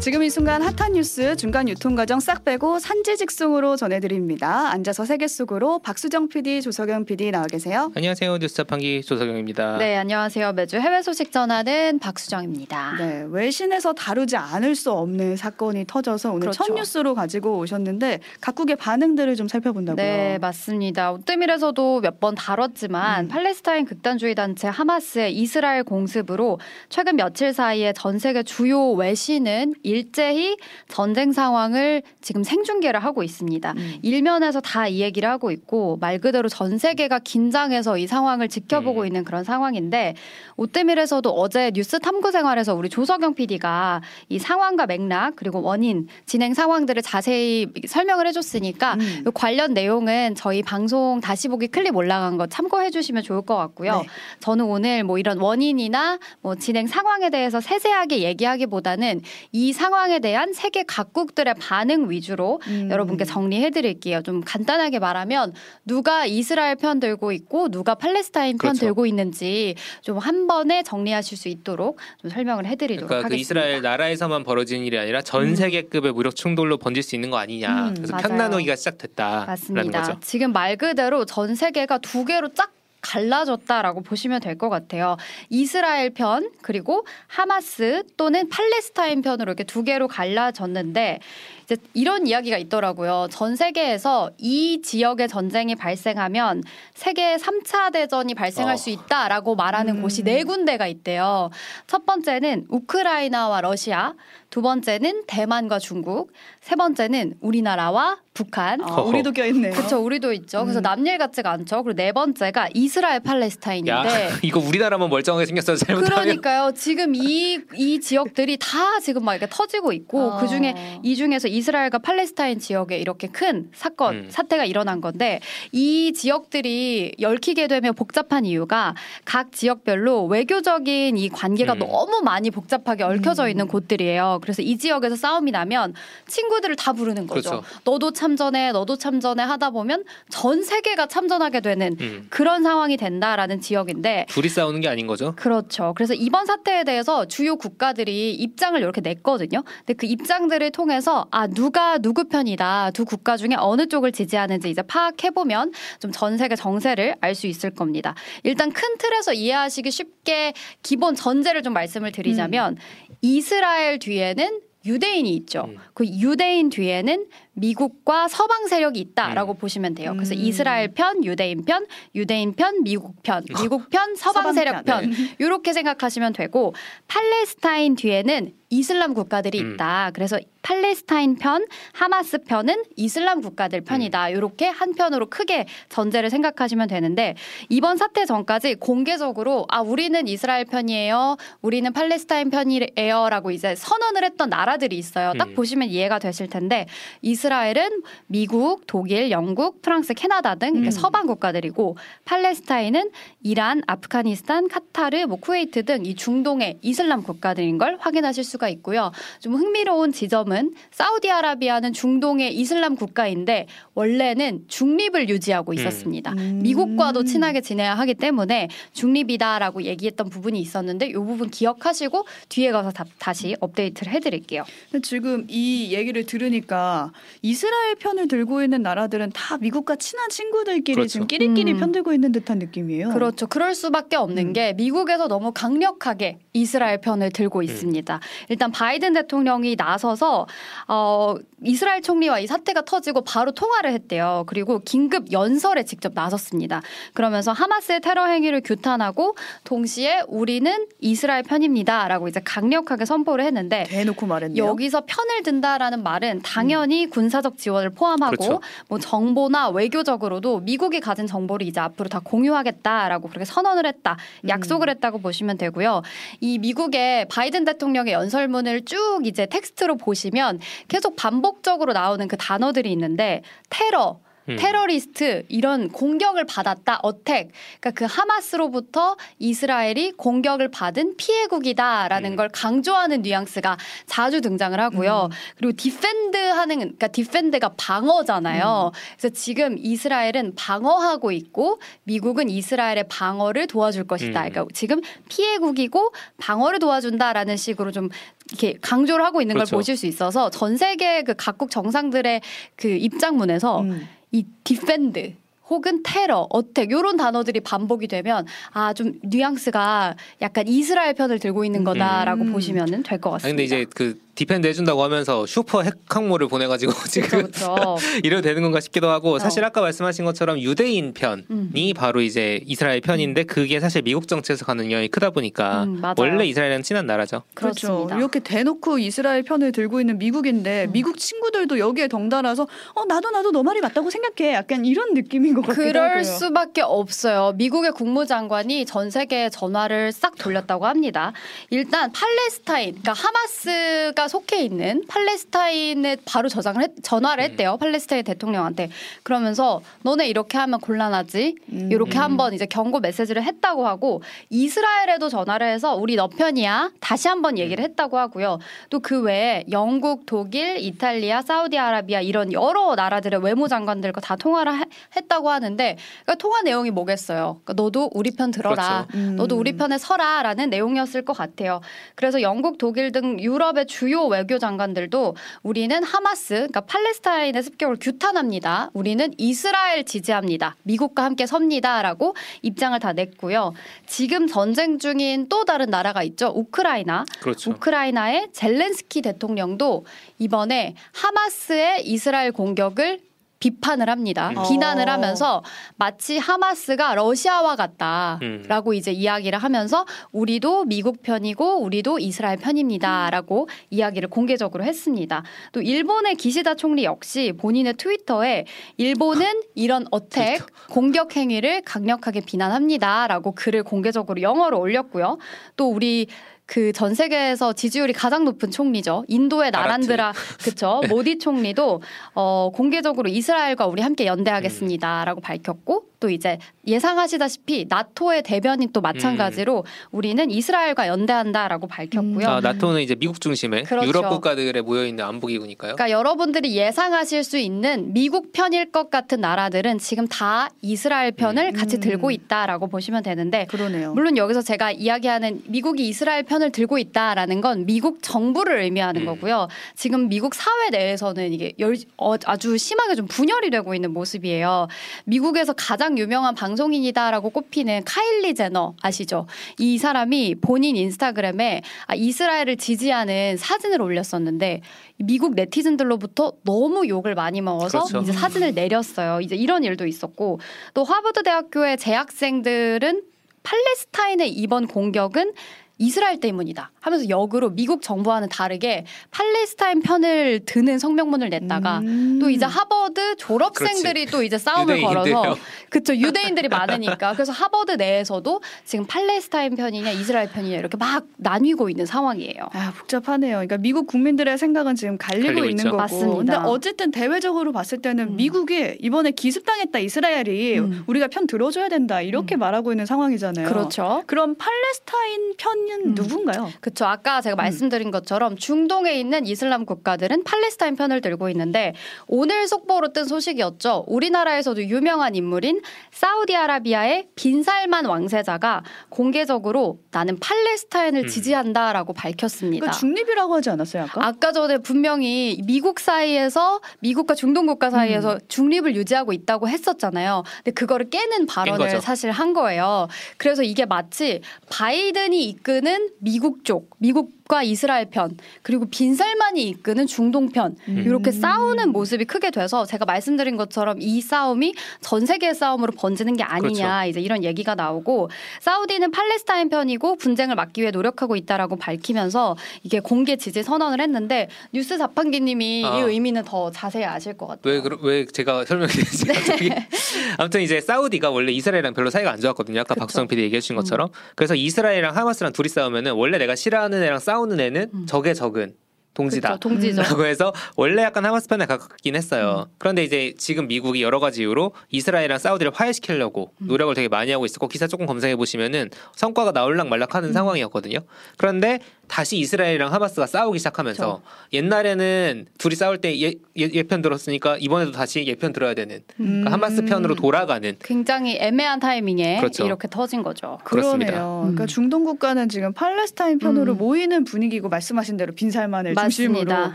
지금 이 순간 핫한 뉴스 중간 유통 과정 싹 빼고 산지 직송으로 전해드립니다. 앉아서 세계 속으로 박수정 PD, 조석영 PD 나와 계세요. 안녕하세요. 뉴스 자판기 조석영입니다. 네, 안녕하세요. 매주 해외 소식 전하는 박수정입니다. 네, 외신에서 다루지 않을 수 없는 사건이 터져서 오늘 그렇죠. 첫 뉴스로 가지고 오셨는데 각국의 반응들을 좀 살펴본다고요. 네, 맞습니다. 오뜨밀에서도 몇 번 다뤘지만 음. 팔레스타인 극단주의 단체 하마스의 이스라엘 공습으로 최근 며칠 사이에 전 세계 주요 외신은 일제히 전쟁 상황을 지금 생중계를 하고 있습니다. 음. 일면에서 다 이 얘기를 하고 있고 말 그대로 전 세계가 긴장해서 이 상황을 지켜보고 음. 있는 그런 상황인데 오뜨밀에서도 어제 뉴스 탐구 생활에서 우리 조석영 PD가 이 상황과 맥락 그리고 원인 진행 상황들을 자세히 설명을 해줬으니까 음. 요 관련 내용은 저희 방송 다시 보기 클립 올라간 거 참고해 주시면 좋을 것 같고요. 네. 저는 오늘 뭐 이런 원인이나 뭐 진행 상황에 대해서 세세하게 얘기하기보다는 이 상황에 대한 세계 각국들의 반응 위주로 음. 여러분께 정리해 드릴게요. 좀 간단하게 말하면 누가 이스라엘 편 들고 있고 누가 팔레스타인 편 그렇죠. 들고 있는지 좀 한 번에 정리하실 수 있도록 좀 설명을 해 드리도록 그러니까 그 하겠습니다. 이스라엘 나라에서만 벌어지는 일이 아니라 전 음. 세계급의 무력 충돌로 번질 수 있는 거 아니냐. 음, 그래서 맞아요. 편 나누기가 시작됐다라는 맞습니다. 거죠. 지금 말 그대로 전 세계가 두 개로 쫙 갈라졌다라고 보시면 될 것 같아요. 이스라엘 편 그리고 하마스 또는 팔레스타인 편으로 이렇게 두 개로 갈라졌는데 이제 이런 이야기가 있더라고요. 전 세계에서 이 지역의 전쟁이 발생하면 세계 3차 대전이 발생할 어. 수 있다라고 말하는 음. 곳이 네 군데가 있대요. 첫 번째는 우크라이나와 러시아, 두 번째는 대만과 중국, 세 번째는 우리나라와 북한, 아, 우리도 껴있네요. 그렇죠. 우리도 있죠. 그래서 음. 남일 같지가 않죠. 그리고 네 번째가 이스라엘 야, 팔레스타인인데 이거 우리나라만 멀쩡하게 생겼어요. 그러니까요. 지금 이, 이 지역들이 다 지금 막 이렇게 터지고 있고 어. 그 중에 이 중에서 이 스라엘과 팔레스타인 지역에 이렇게 큰 사건, 음. 사태가 일어난 건데 이 지역들이 얽히게 되면 복잡한 이유가 각 지역별로 외교적인 이 관계가 음. 너무 많이 복잡하게 얽혀져 음. 있는 곳들이에요. 그래서 이 지역에서 싸움이 나면 친구들을 다 부르는 거죠. 그렇죠. 너도 참전해, 너도 참전해 하다 보면 전 세계가 참전하게 되는 음. 그런 상황이 된다라는 지역인데 둘이 싸우는 게 아닌 거죠. 그렇죠. 그래서 이번 사태에 대해서 주요 국가들이 입장을 이렇게 냈거든요. 근데 그 입장들을 통해서 아 누가 누구 편이다, 두 국가 중에 어느 쪽을 지지하는지 이제 파악해 보면 좀 전 세계 정세를 알 수 있을 겁니다. 일단 큰 틀에서 이해하시기 쉽게 기본 전제를 좀 말씀을 드리자면 이스라엘 뒤에는 유대인이 있죠. 음. 그 유대인 뒤에는 미국과 서방 세력이 있다라고 보시면 돼요. 그래서 음. 이스라엘 편, 유대인 편, 유대인 편, 미국 편, 미국 편, 서방, 서방 세력 편. 편 이렇게 생각하시면 되고 팔레스타인 뒤에는 이슬람 국가들이 음. 있다. 그래서 팔레스타인 편, 하마스 편은 이슬람 국가들 음. 편이다. 이렇게 한 편으로 크게 전제를 생각하시면 되는데 이번 사태 전까지 공개적으로 아 우리는 이스라엘 편이에요. 우리는 팔레스타인 편이에요라고 이제 선언을 했던 나라들이 있어요. 딱 음. 보시면 이해가 되실 텐데 이스 라엘은 미국, 독일, 영국, 프랑스, 캐나다 등 음. 서방 국가들이고 팔레스타인은 이란, 아프가니스탄, 카타르, 뭐 쿠웨이트 등 이 중동의 이슬람 국가들인 걸 확인하실 수가 있고요. 좀 흥미로운 지점은 사우디아라비아는 중동의 이슬람 국가인데 원래는 중립을 유지하고 있었습니다. 음. 미국과도 친하게 지내야 하기 때문에 중립이다라고 얘기했던 부분이 있었는데 이 부분 기억하시고 뒤에 가서 다, 다시 업데이트를 해드릴게요. 지금 이 얘기를 들으니까 이스라엘 편을 들고 있는 나라들은 다 미국과 친한 친구들끼리 그렇죠. 지금 끼리끼리 음. 편 들고 있는 듯한 느낌이에요. 그렇죠. 그럴 수밖에 없는 음. 게 미국에서 너무 강력하게 이스라엘 편을 들고 있습니다. 일단 바이든 대통령이 나서서 어, 이스라엘 총리와 이 사태가 터지고 바로 통화를 했대요. 그리고 긴급 연설에 직접 나섰습니다. 그러면서 하마스의 테러 행위를 규탄하고 동시에 우리는 이스라엘 편입니다라고 이제 강력하게 선포를 했는데 대놓고 말했네요. 여기서 편을 든다라는 말은 당연히 군사적 지원을 포함하고 그렇죠. 뭐 정보나 외교적으로도 미국이 가진 정보를 이제 앞으로 다 공유하겠다라고 그렇게 선언을 했다, 음. 약속을 했다고 보시면 되고요. 이 미국의 바이든 대통령의 연설문을 쭉 이제 텍스트로 보시면 계속 반복적으로 나오는 그 단어들이 있는데 테러, 음. 테러리스트 이런 공격을 받았다 어택 그러니까 그 하마스로부터 이스라엘이 공격을 받은 피해국이다라는 음. 걸 강조하는 뉘앙스가 자주 등장을 하고요. 음. 그리고 defend하는 그러니까 defend가 방어잖아요. 음. 그래서 지금 이스라엘은 방어하고 있고 미국은 이스라엘의 방어를 도와줄 것이다. 음. 그러니까 지금 피해국이고 방어를 도와준다라는 식으로 좀 이렇게 강조를 하고 있는 그렇죠. 걸 보실 수 있어서 전 세계 그 각국 정상들의 그 입장문에서 음. 이 defend 혹은 테러, attack 이런 단어들이 반복이 되면 아 좀 뉘앙스가 약간 이스라엘 편을 들고 있는 거다라고 음. 보시면 될 것 같습니다. 근데 이제 그 defend 해준다고 하면서 슈퍼 핵 항모를 보내가지고 지금 그렇죠. 이래도 되는 건가 싶기도 하고 사실 아까 말씀하신 것처럼 유대인 편이 음. 바로 이제 이스라엘 편인데 그게 사실 미국 정치에서 가는 영향이 크다 보니까 음. 원래 이스라엘이랑 친한 나라죠. 그렇죠. 그렇습니다. 이렇게 대놓고 이스라엘 편을 들고 있는 미국인데 음. 미국 친구들도 여기에 덩달아서 어 나도 나도 너 말이 맞다고 생각해. 약간 이런 느낌인 것 같기도 그럴 하고요. 수밖에 없어요. 미국의 국무장관이 전 세계에 전화를 싹 돌렸다고 합니다. 일단 팔레스타인, 그러니까 하마스가 속해 있는 팔레스타인에 바로 저장을 했- 전화를 했대요. 팔레스타인 대통령한테 그러면서 너네 이렇게 하면 곤란하지. 음. 이렇게 음. 한번 이제 경고 메시지를 했다고 하고 이스라엘에도 전화를 해서 우리 너 편이야 다시 한번 얘기를 했다고 하고요. 또 그 외에 영국, 독일, 이탈리아, 사우디아라비아 이런 여러 나라들의 외무장관들과 다 통화를 하- 했다고 하는데 그러니까 통화 내용이 뭐겠어요. 그러니까 너도 우리 편 들어라. 그렇죠. 음. 너도 우리 편에 서라라는 내용이었을 것 같아요. 그래서 영국, 독일 등 유럽의 주요 외교 장관들도 우리는 하마스, 그러니까 팔레스타인의 습격을 규탄합니다. 우리는 이스라엘 지지합니다. 미국과 함께 섭니다라고 입장을 다 냈고요. 지금 전쟁 중인 또 다른 나라가 있죠. 우크라이나. 그렇죠. 우크라이나의 젤렌스키 대통령도 이번에 하마스의 이스라엘 공격을 비판을 합니다. 음. 비난을 어. 하면서 마치 하마스가 러시아와 같다라고 이제 이야기를 하면서 우리도 미국 편이고 우리도 이스라엘 편입니다라고 이야기를 공개적으로 했습니다. 또 일본의 기시다 총리 역시 본인의 트위터에 일본은 이런 어택 공격 행위를 강력하게 비난합니다라고 글을 공개적으로 영어로 올렸고요. 또 우리 그 전 세계에서 지지율이 가장 높은 총리죠. 인도의 나란드라 그쵸 모디 총리도 어 공개적으로 이스라엘과 우리 함께 연대하겠습니다라고 밝혔고 또 이제 예상하시다시피 나토의 대변인 또 마찬가지로 우리는 이스라엘과 연대한다라고 밝혔고요. 아, 나토는 이제 미국 중심의 그렇죠. 유럽 국가들에 모여 있는 안보 기구니까요. 그러니까 여러분들이 예상하실 수 있는 미국 편일 것 같은 나라들은 지금 다 이스라엘 편을 같이 음. 들고 있다라고 보시면 되는데 그러네요. 물론 여기서 제가 이야기하는 미국이 이스라엘 편을 들고 있다라는 건 미국 정부를 의미하는 음. 거고요. 지금 미국 사회 내에서는 이게 열, 어, 아주 심하게 좀 분열이 되고 있는 모습이에요. 미국에서 가장 유명한 방송인이다라고 꼽히는 카일리 제너 아시죠? 이 사람이 본인 인스타그램에 아, 이스라엘을 지지하는 사진을 올렸었는데 미국 네티즌들로부터 너무 욕을 많이 먹어서 그렇죠. 이제 사진을 내렸어요. 이제 이런 일도 있었고 또 하버드 대학교의 재학생들은 팔레스타인의 이번 공격은 이스라엘 때문이다 하면서 역으로 미국 정부와는 다르게 팔레스타인 편을 드는 성명문을 냈다가 음. 또 이제 하버드 졸업생들이 또 이제 싸움을 유대인인데요. 걸어서 그쵸 유대인들이 많으니까 그래서 하버드 내에서도 지금 팔레스타인 편이냐 이스라엘 편이냐 이렇게 막 나뉘고 있는 상황이에요. 아 복잡하네요. 그러니까 미국 국민들의 생각은 지금 갈리고 갈리고 있는 있죠. 거고. 맞습니다. 근데 어쨌든 대외적으로 봤을 때는 음. 미국이 이번에 기습당했다 이스라엘이 음. 우리가 편 들어줘야 된다 이렇게 말하고 있는 상황이잖아요. 그렇죠. 그럼 팔레스타인 편은 음. 누군가요? 그렇죠. 아까 제가 말씀드린 것처럼 중동에 있는 이슬람 국가들은 팔레스타인 편을 들고 있는데 오늘 속보로 뜬 소식이었죠. 우리나라에서도 유명한 인물인 사우디아라비아의 빈살만 왕세자가 공개적으로 나는 팔레스타인을 음. 지지한다라고 밝혔습니다. 그러니까 중립이라고 하지 않았어요 아까? 아까 전에 분명히 미국 사이에서 미국과 중동 국가 사이에서 음. 중립을 유지하고 있다고 했었잖아요. 근데 그거를 깨는 발언을. 사실 한 거예요. 그래서 이게 마치 바이든이 이끄 는 미국 쪽, 미국 과 이스라엘 편, 그리고 빈살만이 이끄는 중동 편 음. 이렇게 싸우는 모습이 크게 돼서 제가 말씀드린 것처럼 이 싸움이 전 세계 싸움으로 번지는 게 아니냐 그렇죠. 이제 이런 얘기가 나오고 사우디는 팔레스타인 편이고 분쟁을 막기 위해 노력하고 있다라고 밝히면서 이게 공개 지지 선언을 했는데 뉴스 자판기님이 아. 이 의미는 더 자세히 아실 것 같아요. 왜, 그러, 왜 제가 설명드리지 갑자기 아무튼 이제 사우디가 원래 이스라엘이랑 별로 사이가 안 좋았거든요 아까 그쵸. 박수영 PD 얘기해 주신 것처럼 그래서 이스라엘이랑 하마스랑 둘이 싸우면은 원래 내가 싫어하는 애랑 싸우 는 애는 음. 적의 적은 동지다 동지죠. 라고 해서 원래 약간 하마스 편에 가깝긴 했어요. 그런데 이제 지금 미국이 여러 가지 이유로 이스라엘이랑 사우디를 화해시키려고 노력을 되게 많이 하고 있었고 기사 조금 검색해 보시면은 성과가 나올락 말락하는 상황이었거든요. 그런데 다시 이스라엘이랑 하마스가 싸우기 시작하면서 그렇죠. 옛날에는 둘이 싸울 때 예, 예, 편 들었으니까 이번에도 다시 예편 들어야 되는 음. 그러니까 하마스 편으로 돌아가는 굉장히 애매한 타이밍에 그렇죠. 이렇게 터진 거죠. 그렇습니다. 그러네요. 음. 그러니까 중동 국가는 지금 팔레스타인 편으로 음. 모이는 분위기고 말씀하신 대로 빈살만을 중심으로 맞습니다.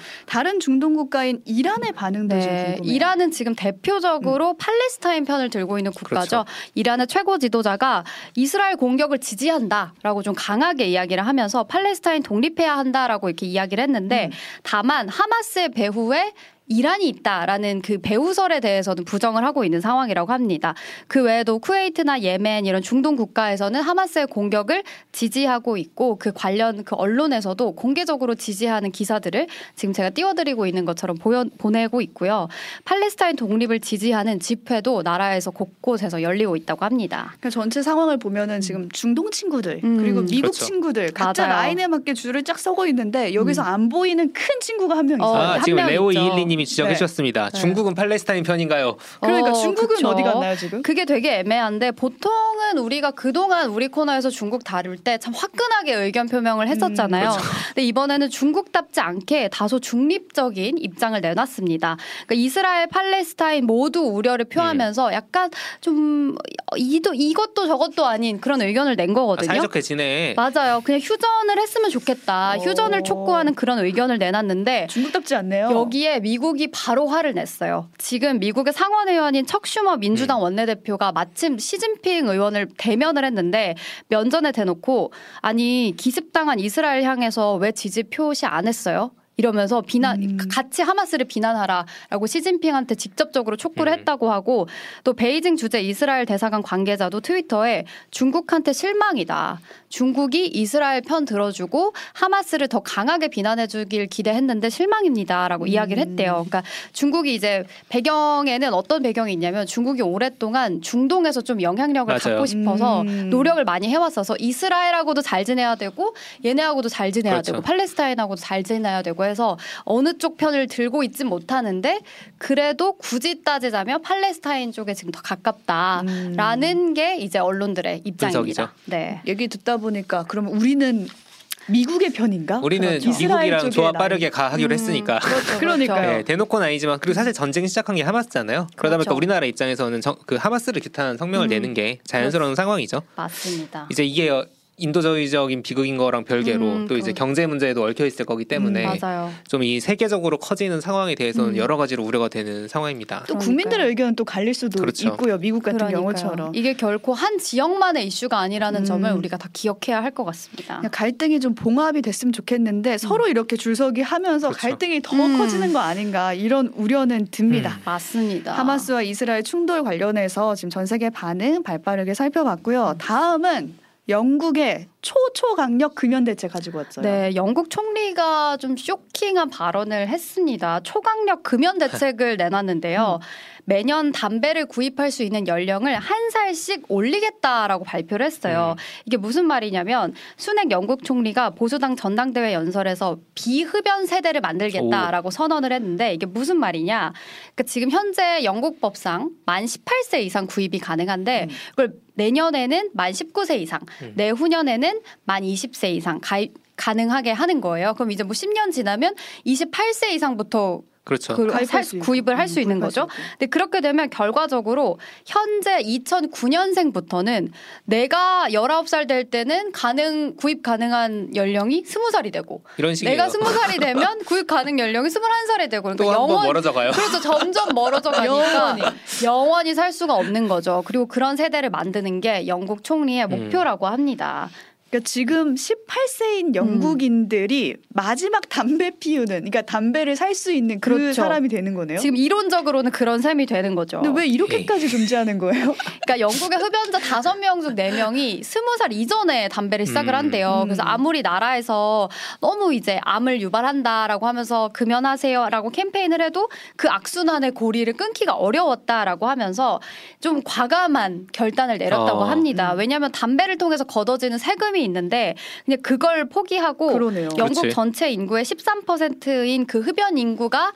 다른 중동 국가인 이란의 반응도 좀 네, 궁금해요. 이란은 지금 대표적으로 팔레스타인 편을 들고 있는 국가죠. 그렇죠. 이란의 최고 지도자가 이스라엘 공격을 지지한다라고 좀 강하게 이야기를 하면서 팔레스타인 독립해야 한다라고 이렇게 이야기를 했는데 음. 다만 하마스의 배후에 이란이 있다라는 그 배후설에 대해서는 부정을 하고 있는 상황이라고 합니다. 그 외에도 쿠웨이트나 예멘 이런 중동 국가에서는 하마스의 공격을 지지하고 있고 그 관련 그 언론에서도 공개적으로 지지하는 기사들을 지금 제가 띄워드리고 있는 것처럼 보여, 보내고 있고요. 팔레스타인 독립을 지지하는 집회도 나라에서 곳곳에서 열리고 있다고 합니다. 그러니까 전체 상황을 보면은 지금 중동 친구들 음. 그리고 미국 그렇죠. 친구들 각자 맞아요. 라인에 맞게 줄을 쫙 서고 있는데 여기서 안 보이는 큰 친구가 한 명 있어요. 어, 아, 한 지금 명 레오 있죠. 이일리님이 지적해 네. 주셨습니다. 네. 중국은 팔레스타인 편인가요? 그러니까 어, 중국은 그쵸. 어디 갔나요 지금? 그게 되게 애매한데 보통은 우리가 그동안 우리 코너에서 중국 다룰 때 참 화끈하게 의견 표명을 했었잖아요. 그렇죠. 근데 이번에는 중국답지 않게 다소 중립적인 입장을 내놨습니다. 그러니까 이스라엘, 팔레스타인 모두 우려를 표하면서 음. 약간 좀 이도 이것도 저것도 아닌 그런 의견을 낸 아, 거거든요. 사이좋게 지내. 맞아요. 그냥 휴전을 했으면 좋겠다. 오. 휴전을 촉구하는 그런 의견을 내놨는데 중국답지 않네요. 여기에 미국 이 바로 화를 냈어요. 지금 미국의 상원 의원인 척슈머 민주당 음. 원내대표가 마침 시진핑 의원을 대면을 했는데 면전에 대놓고 아니 기습당한 이스라엘 향해서 왜 지지 표시 안 했어요? 이러면서 비난 음. 같이 하마스를 비난하라라고 시진핑한테 직접적으로 촉구를 음. 했다고 하고 또 베이징 주재 이스라엘 대사관 관계자도 트위터에 중국한테 실망이다. 중국이 이스라엘 편 들어주고 하마스를 더 강하게 비난해 주길 기대했는데 실망입니다라고 이야기를 했대요. 그러니까 중국이 이제 배경에는 어떤 배경이 있냐면 중국이 오랫동안 중동에서 좀 영향력을 맞아요. 갖고 싶어서 음. 노력을 많이 해 왔어서 이스라엘하고도 잘 지내야 되고 얘네하고도 잘 지내야 그렇죠. 되고 팔레스타인하고도 잘 지내야 되고 해서 어느 쪽 편을 들고 있진 못하는데 그래도 굳이 따지자면 팔레스타인 쪽에 지금 더 가깝다라는 게 이제 언론들의 입장입니다. 분석이죠. 네. 얘기 듣다 보니까 그러면 우리는 미국의 편인가? 우리는 그렇죠. 미국이랑 조합. 빠르게 가하기로 음, 했으니까. 그렇죠, 그러니까요. 그렇죠. 네, 대놓고는 아니지만 그리고 사실 전쟁 시작한 게 하마스잖아요. 그러다 보니까 그렇죠. 우리나라 입장에서는 정- 그 하마스를 규탄한 성명을 음. 내는 게 자연스러운 상황이죠. 맞습니다. 이제 이게 어, 인도주의적인 비극인 거랑 별개로 음, 또 이제 그- 경제 문제에도 얽혀 있을 거기 때문에 음, 맞아요. 좀이 세계적으로 커지는 상황에 대해서는 음. 여러 가지로 우려가 되는 상황입니다. 또 그러니까요. 국민들의 의견은 또 갈릴 수도 그렇죠. 있고요. 미국 같은 그러니까요. 경우처럼. 이게 결코 한 지역만의 이슈가 아니라는 음. 점을 우리가 다 기억해야 할 것 같습니다. 갈등이 좀 봉합이 됐으면 좋겠는데 서로 이렇게 줄서기 하면서 그렇죠. 갈등이 더 음. 커지는 거 아닌가 이런 우려는 듭니다. 음. 맞습니다. 하마스와 이스라엘 충돌 관련해서 지금 전 세계 반응 발빠르게 살펴봤고요. 다음은 영국의 초초강력 금연 대책 가지고 왔어요. 네, 영국 총리가 좀 쇼킹한 발언을 했습니다. 초강력 금연 대책을 내놨는데요. 매년 담배를 구입할 수 있는 연령을 한 살씩 올리겠다라고 발표를 했어요. 이게 무슨 말이냐면 순핵 영국 총리가 보수당 전당대회 연설에서 비흡연 세대를 만들겠다라고 선언을 했는데 이게 무슨 말이냐? 그러니까 지금 현재 영국 법상 만 18세 이상 구입이 가능한데 음. 그걸 내년에는 만 19세 이상, 음. 내후년에는 만 20세 이상 가입 가능하게 하는 거예요. 그럼 이제 뭐 10년 지나면 28세 이상부터 그렇죠. 그 살-. 구입을 할수 음, 있는 거죠. 근데 그렇게 되면 결과적으로 현재 2009년생부터는 내가 19살 될 때는 가능 구입 가능한 연령이 20살이 되고 이런 식이에요. 내가 20살이 되면 구입 가능 연령이 21살이 되고 그러니까 영원 멀어져 가요. 그렇죠. 점점 멀어져 가니까 영원히 살 수가 없는 거죠. 그리고 그런 세대를 만드는 게 영국 총리의 음. 목표라고 합니다. 그러니까 지금 18세인 영국인들이 마지막 담배 피우는, 그러니까 담배를 살 수 있는 그 그렇죠. 사람이 되는 거네요. 지금 이론적으로는 그런 셈이 되는 거죠. 근데 왜 네. 이렇게까지 금지하는 거예요? 그러니까 영국의 흡연자 다섯 명중네 명이 스무 살 이전에 담배를 시작을 음. 한대요. 음. 그래서 아무리 나라에서 너무 이제 암을 유발한다라고 하면서 금연하세요라고 캠페인을 해도 그 악순환의 고리를 끊기가 어려웠다라고 하면서 좀 과감한 결단을 내렸다고 어. 합니다. 음. 왜냐하면 담배를 통해서 걷어지는 세금이 있는데 그냥 그걸 포기하고 그러네요. 영국 그렇지. 전체 인구의 13%인 그 흡연 인구가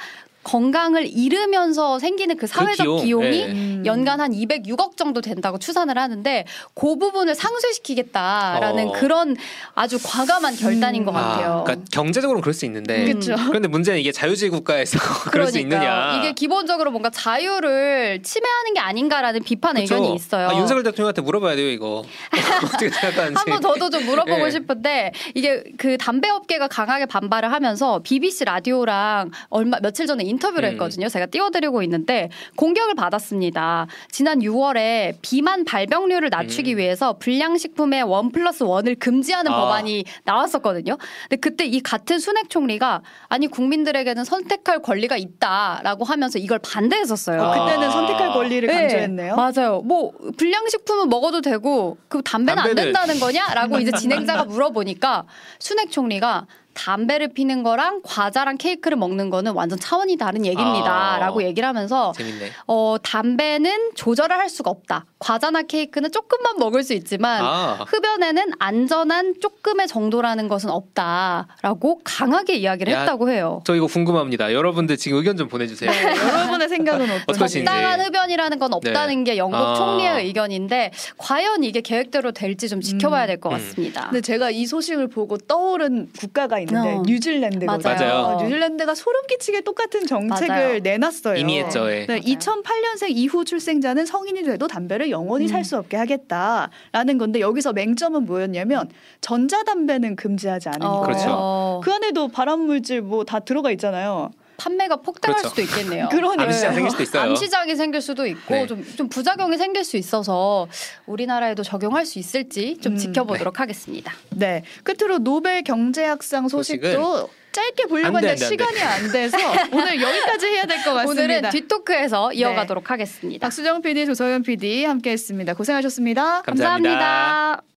건강을 잃으면서 생기는 그 사회적 비용, 비용, 이 네. 음. 연간 한 206억 정도 된다고 추산을 하는데 그 부분을 상쇄시키겠다라는 어. 그런 아주 과감한 결단인 음. 것 같아요. 아, 그러니까 경제적으로는 그럴 수 있는데 그렇죠. 그런데 문제는 이게 자유주의 국가에서 그럴 수 있느냐. 이게 기본적으로 뭔가 자유를 침해하는 게 아닌가라는 비판 그렇죠. 의견이 있어요. 아, 윤석열 대통령한테 물어봐야 돼요 이거 어떻게 생각하는지. 한번 저도 좀 물어보고 예. 싶은데 이게 그 담배 업계가 강하게 반발을 하면서 BBC 라디오랑 얼마 며칠 전에 인터뷰를 음. 했거든요. 제가 띄워드리고 있는데 공격을 받았습니다. 지난 6월에 비만 발병률을 낮추기 음. 위해서 불량식품의 원 플러스 원을 금지하는 아. 법안이 나왔었거든요. 근데 그때 이 같은 수낵 총리가 아니 국민들에게는 선택할 권리가 있다라고 하면서 이걸 반대했었어요. 어, 그때는 아. 선택할 권리를 네, 강조했네요. 맞아요. 뭐 불량식품은 먹어도 되고 그 담배는 안 담배는- 된다는 거냐라고 이제 진행자가 물어보니까 순핵 총리가 담배를 피는 거랑 과자랑 케이크를 먹는 거는 완전 차원이 다른 얘기입니다라고 아. 얘기를 하면서 재밌네. 어 담배는 조절을 할 수가 없다. 과자나 케이크는 조금만 먹을 수 있지만 아. 흡연에는 안전한 조금의 정도라는 것은 없다라고 강하게 이야기를 야, 했다고 해요. 저 이거 궁금합니다. 여러분들 지금 의견 좀 보내주세요. 네, 여러분의 생각은 어떠신지. 적당한 흡연이라는 건 없다는 게 영국 아. 총리의 의견인데 과연 이게 계획대로 될지 좀 지켜봐야 될것 음. 같습니다. 근데 제가 이 소식을 보고 떠오른 국가가 있는데 어. 뉴질랜드거든요. 맞아요. 어, 뉴질랜드가 소름 끼치게 똑같은 정책을 맞아요. 내놨어요. 이미 했죠. 예. 네, 맞아요. 2008년생 이후 출생자는 성인이 돼도 담배를 영원히 음. 살수 없게 하겠다라는 건데 여기서 맹점은 뭐였냐면 전자담배는 금지하지 않은 어, 거예요. 그렇죠. 그 안에도 발암물질 뭐 다 들어가 있잖아요. 판매가 폭등할 그렇죠. 수도 있겠네요. 그러니까요. 암시장 생길 수도 있어요. 암시장이 생길 수도 있고 네. 좀, 좀 부작용이 생길 수 있어서 우리나라에도 적용할 수 있을지 좀 음, 지켜보도록 하겠습니다. 네. 끝으로 노벨 경제학상 소식도 짧게 보려고 했는데. 시간이 안 돼서 오늘 여기까지 해야 될 것 같습니다. 오늘은 뒷토크에서 이어가도록 하겠습니다. 박수정 PD, 조서연 PD 함께했습니다. 고생하셨습니다. 감사합니다. 감사합니다.